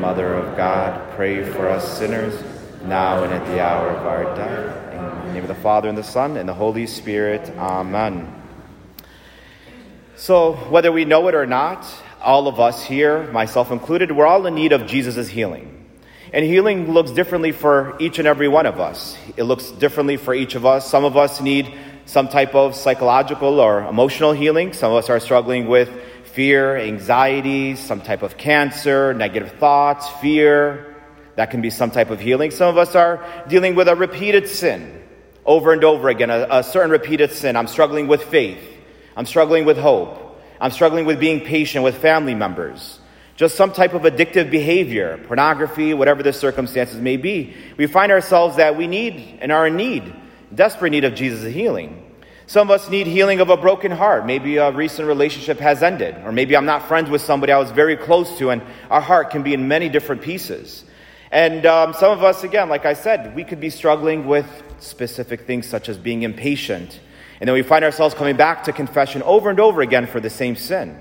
Mother of God, pray for us sinners, now and at the hour of our death. In the name of the Father, and the Son, and the Holy Spirit. Amen. So, whether we know it or not, all of us here, myself included, we're all in need of Jesus' healing. And healing looks differently for each and every one of us. It looks differently for each of us. Some of us need some type of psychological or emotional healing. Some of us are struggling with fear, anxiety, some type of cancer, negative thoughts, fear. That can be some type of healing. Some of us are dealing with a repeated sin over and over again, a, a certain repeated sin. I'm struggling with faith. I'm struggling with hope. I'm struggling with being patient with family members. Just some type of addictive behavior, pornography, whatever the circumstances may be. We find ourselves that we need and are in need, desperate need of Jesus' healing. Some of us need healing of a broken heart. Maybe a recent relationship has ended, or maybe I'm not friends with somebody I was very close to, and our heart can be in many different pieces. And um, some of us, again, like I said, we could be struggling with specific things such as being impatient. And then we find ourselves coming back to confession over and over again for the same sin.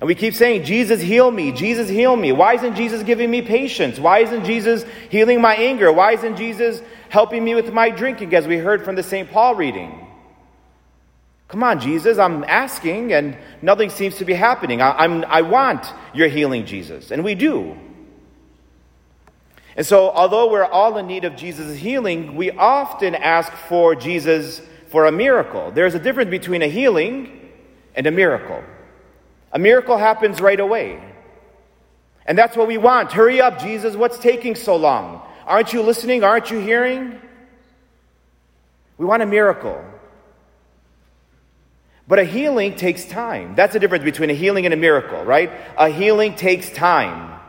And we keep saying, Jesus, heal me. Jesus, heal me. Why isn't Jesus giving me patience? Why isn't Jesus healing my anger? Why isn't Jesus helping me with my drinking, as we heard from the St. Paul reading? Come on, Jesus, I'm asking, and nothing seems to be happening. I, I'm, I want your healing, Jesus. And we do. And so, although we're all in need of Jesus' healing, we often ask for Jesus for a miracle. There's a difference between a healing and a miracle. A miracle happens right away. And that's what we want. Hurry up, Jesus. What's taking so long? Aren't you listening? Aren't you hearing? We want a miracle. But a healing takes time. That's the difference between a healing and a miracle, right? A healing takes time.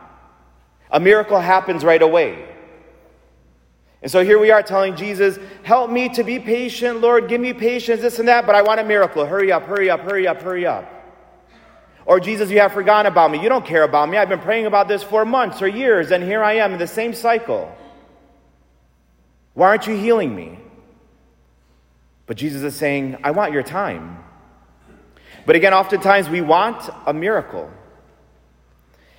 A miracle happens right away. And so here we are telling Jesus, Help me to be patient, Lord, give me patience, this and that, but I want a miracle. Hurry up, hurry up, hurry up, hurry up. Or Jesus, you have forgotten about me. You don't care about me. I've been praying about this for months or years, and here I am in the same cycle. Why aren't you healing me? But Jesus is saying, I want your time. But again, oftentimes we want a miracle.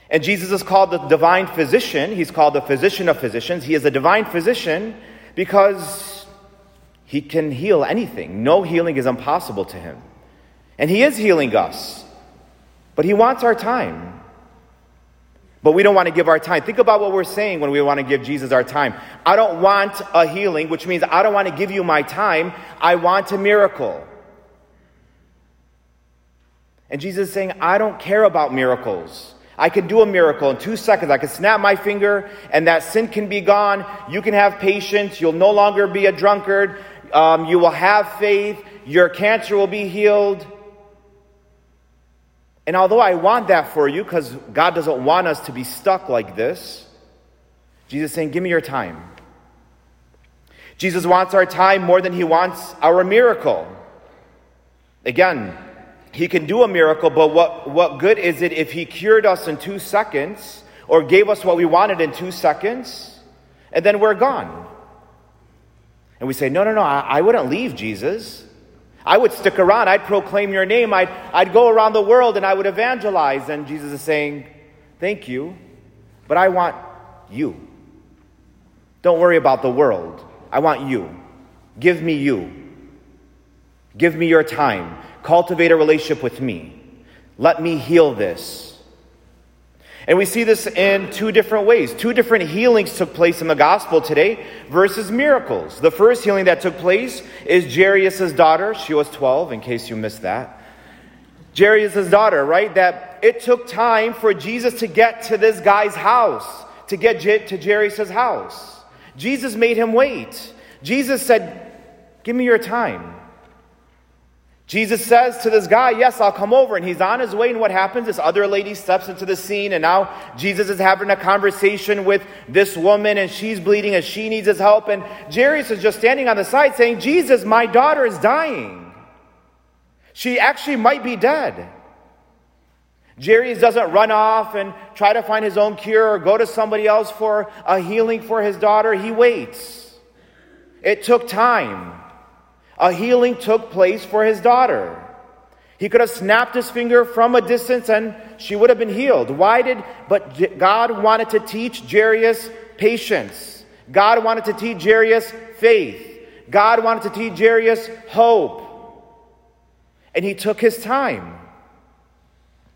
And Jesus is called the divine physician. He's called the physician of physicians. He is a divine physician because he can heal anything. No healing is impossible to him. And he is healing us. But he wants our time. But we don't want to give our time. Think about what we're saying when we want to give Jesus our time. I don't want a healing, which means I don't want to give you my time. I want a miracle. And Jesus is saying, I don't care about miracles. I can do a miracle in two seconds. I can snap my finger and that sin can be gone. You can have patience. You'll no longer be a drunkard. Um, you will have faith. Your cancer will be healed. And although I want that for you, because God doesn't want us to be stuck like this, Jesus is saying, Give me your time. Jesus wants our time more than he wants our miracle. Again, he can do a miracle, but what, what good is it if he cured us in two seconds or gave us what we wanted in two seconds and then we're gone? And we say, no, no, no, I, I wouldn't leave Jesus. I would stick around. I'd proclaim your name. I'd, I'd go around the world and I would evangelize. And Jesus is saying, thank you, but I want you. Don't worry about the world. I want you. Give me you. Give me your time. Cultivate a relationship with me. Let me heal this. And we see this in two different ways. Two different healings took place in the gospel today versus miracles. The first healing that took place is Jairus' daughter. She was 12, in case you missed that. Jairus' daughter, right? That it took time for Jesus to get to this guy's house, to get to Jairus' house. Jesus made him wait. Jesus said, Give me your time. Jesus says to this guy, Yes, I'll come over. And he's on his way. And what happens? This other lady steps into the scene. And now Jesus is having a conversation with this woman. And she's bleeding and she needs his help. And Jairus is just standing on the side saying, Jesus, my daughter is dying. She actually might be dead. Jairus doesn't run off and try to find his own cure or go to somebody else for a healing for his daughter. He waits. It took time a healing took place for his daughter. He could have snapped his finger from a distance and she would have been healed. Why did, but God wanted to teach Jairus patience. God wanted to teach Jairus faith. God wanted to teach Jairus hope. And he took his time.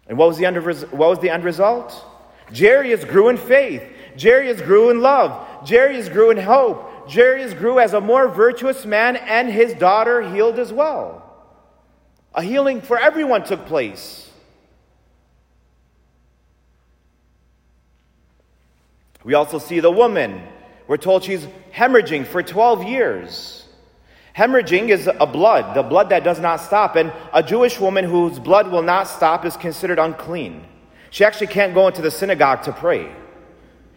And what was the what was the end result? Jairus grew in faith. Jairus grew in love. Jairus grew in hope. Jairus grew as a more virtuous man, and his daughter healed as well. A healing for everyone took place. We also see the woman. We're told she's hemorrhaging for 12 years. Hemorrhaging is a blood, the blood that does not stop. And a Jewish woman whose blood will not stop is considered unclean. She actually can't go into the synagogue to pray.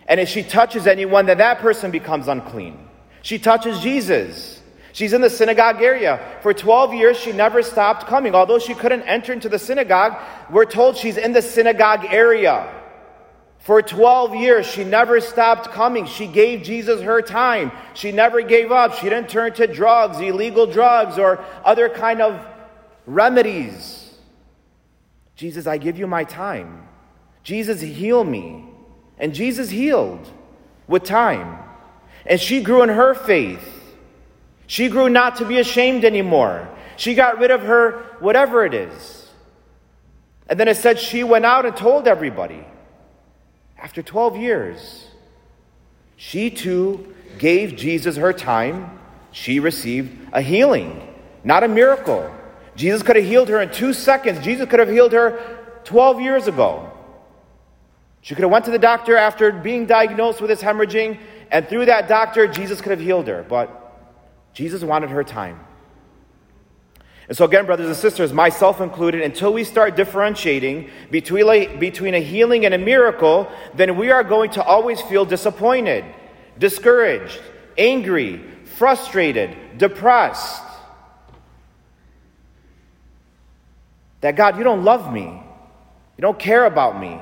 And if she touches anyone, then that person becomes unclean. She touches Jesus. She's in the synagogue area. For 12 years, she never stopped coming. Although she couldn't enter into the synagogue, we're told she's in the synagogue area. For 12 years, she never stopped coming. She gave Jesus her time. She never gave up. She didn't turn to drugs, illegal drugs, or other kind of remedies. Jesus, I give you my time. Jesus, heal me. And Jesus healed with time. And she grew in her faith. She grew not to be ashamed anymore. She got rid of her whatever it is. And then it said she went out and told everybody. After 12 years, she too gave Jesus her time. She received a healing, not a miracle. Jesus could have healed her in two seconds. Jesus could have healed her 12 years ago. She could have went to the doctor after being diagnosed with this hemorrhaging, and through that doctor, Jesus could have healed her. But Jesus wanted her time. And so, again, brothers and sisters, myself included, until we start differentiating between a, between a healing and a miracle, then we are going to always feel disappointed, discouraged, angry, frustrated, depressed. That God, you don't love me. You don't care about me.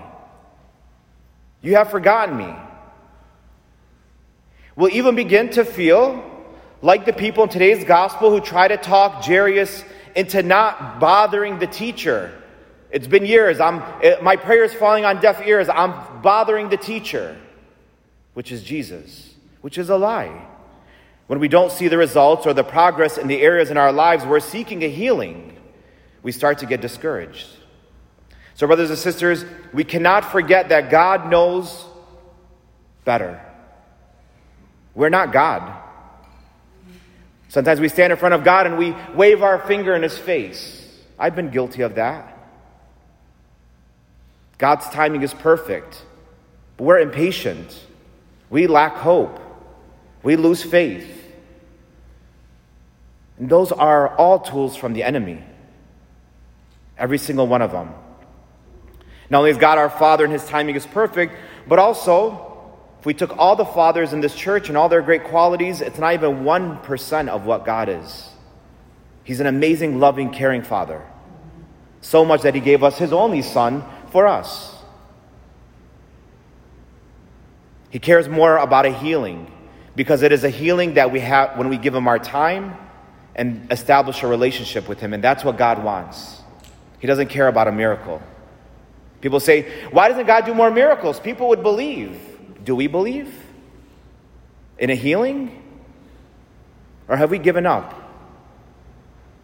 You have forgotten me. We'll even begin to feel like the people in today's gospel who try to talk Jairus into not bothering the teacher. It's been years. I'm, it, my prayer is falling on deaf ears. I'm bothering the teacher, which is Jesus, which is a lie. When we don't see the results or the progress in the areas in our lives we're seeking a healing, we start to get discouraged. So, brothers and sisters, we cannot forget that God knows better. We're not God. Sometimes we stand in front of God and we wave our finger in His face. I've been guilty of that. God's timing is perfect, but we're impatient. We lack hope. We lose faith. And those are all tools from the enemy. Every single one of them. Not only is God our Father and His timing is perfect, but also if we took all the fathers in this church and all their great qualities, it's not even 1% of what God is. He's an amazing, loving, caring father. So much that he gave us his only son for us. He cares more about a healing because it is a healing that we have when we give him our time and establish a relationship with him. And that's what God wants. He doesn't care about a miracle. People say, why doesn't God do more miracles? People would believe. Do we believe in a healing? Or have we given up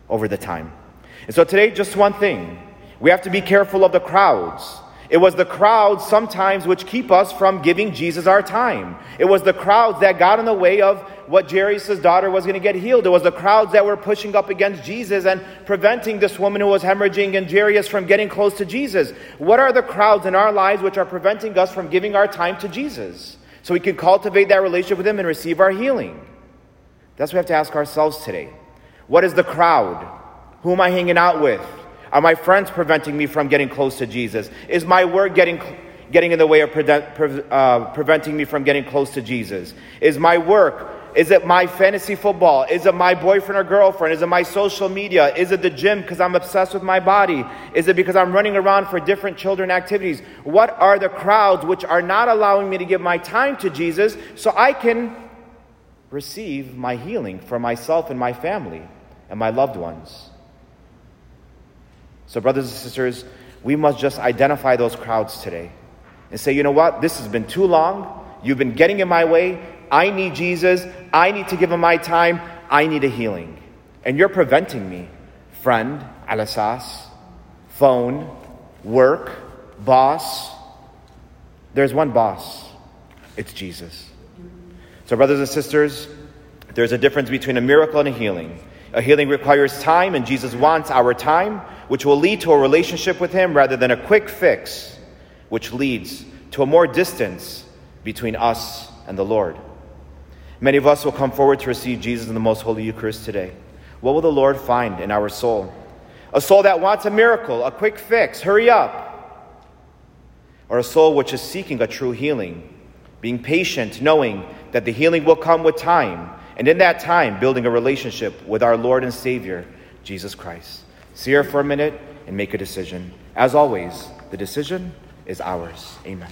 over the time? And so today, just one thing. We have to be careful of the crowds. It was the crowds sometimes which keep us from giving Jesus our time. It was the crowds that got in the way of what Jairus' daughter was going to get healed. It was the crowds that were pushing up against Jesus and preventing this woman who was hemorrhaging and Jairus from getting close to Jesus. What are the crowds in our lives which are preventing us from giving our time to Jesus? So we can cultivate that relationship with Him and receive our healing. That's what we have to ask ourselves today. What is the crowd? Who am I hanging out with? Are my friends preventing me from getting close to Jesus? Is my work getting, getting in the way of pre- uh, preventing me from getting close to Jesus? Is my work, is it my fantasy football? Is it my boyfriend or girlfriend? Is it my social media? Is it the gym because I'm obsessed with my body? Is it because I'm running around for different children activities? What are the crowds which are not allowing me to give my time to Jesus so I can receive my healing for myself and my family and my loved ones? So, brothers and sisters, we must just identify those crowds today and say, you know what? This has been too long. You've been getting in my way. I need Jesus. I need to give him my time. I need a healing. And you're preventing me. Friend, alasas, phone, work, boss. There's one boss. It's Jesus. So, brothers and sisters, there's a difference between a miracle and a healing. A healing requires time, and Jesus wants our time, which will lead to a relationship with Him rather than a quick fix, which leads to a more distance between us and the Lord. Many of us will come forward to receive Jesus in the most holy Eucharist today. What will the Lord find in our soul? A soul that wants a miracle, a quick fix, hurry up. Or a soul which is seeking a true healing, being patient, knowing that the healing will come with time, and in that time, building a relationship with our Lord and Savior, Jesus Christ. See her for a minute and make a decision. As always, the decision is ours. Amen.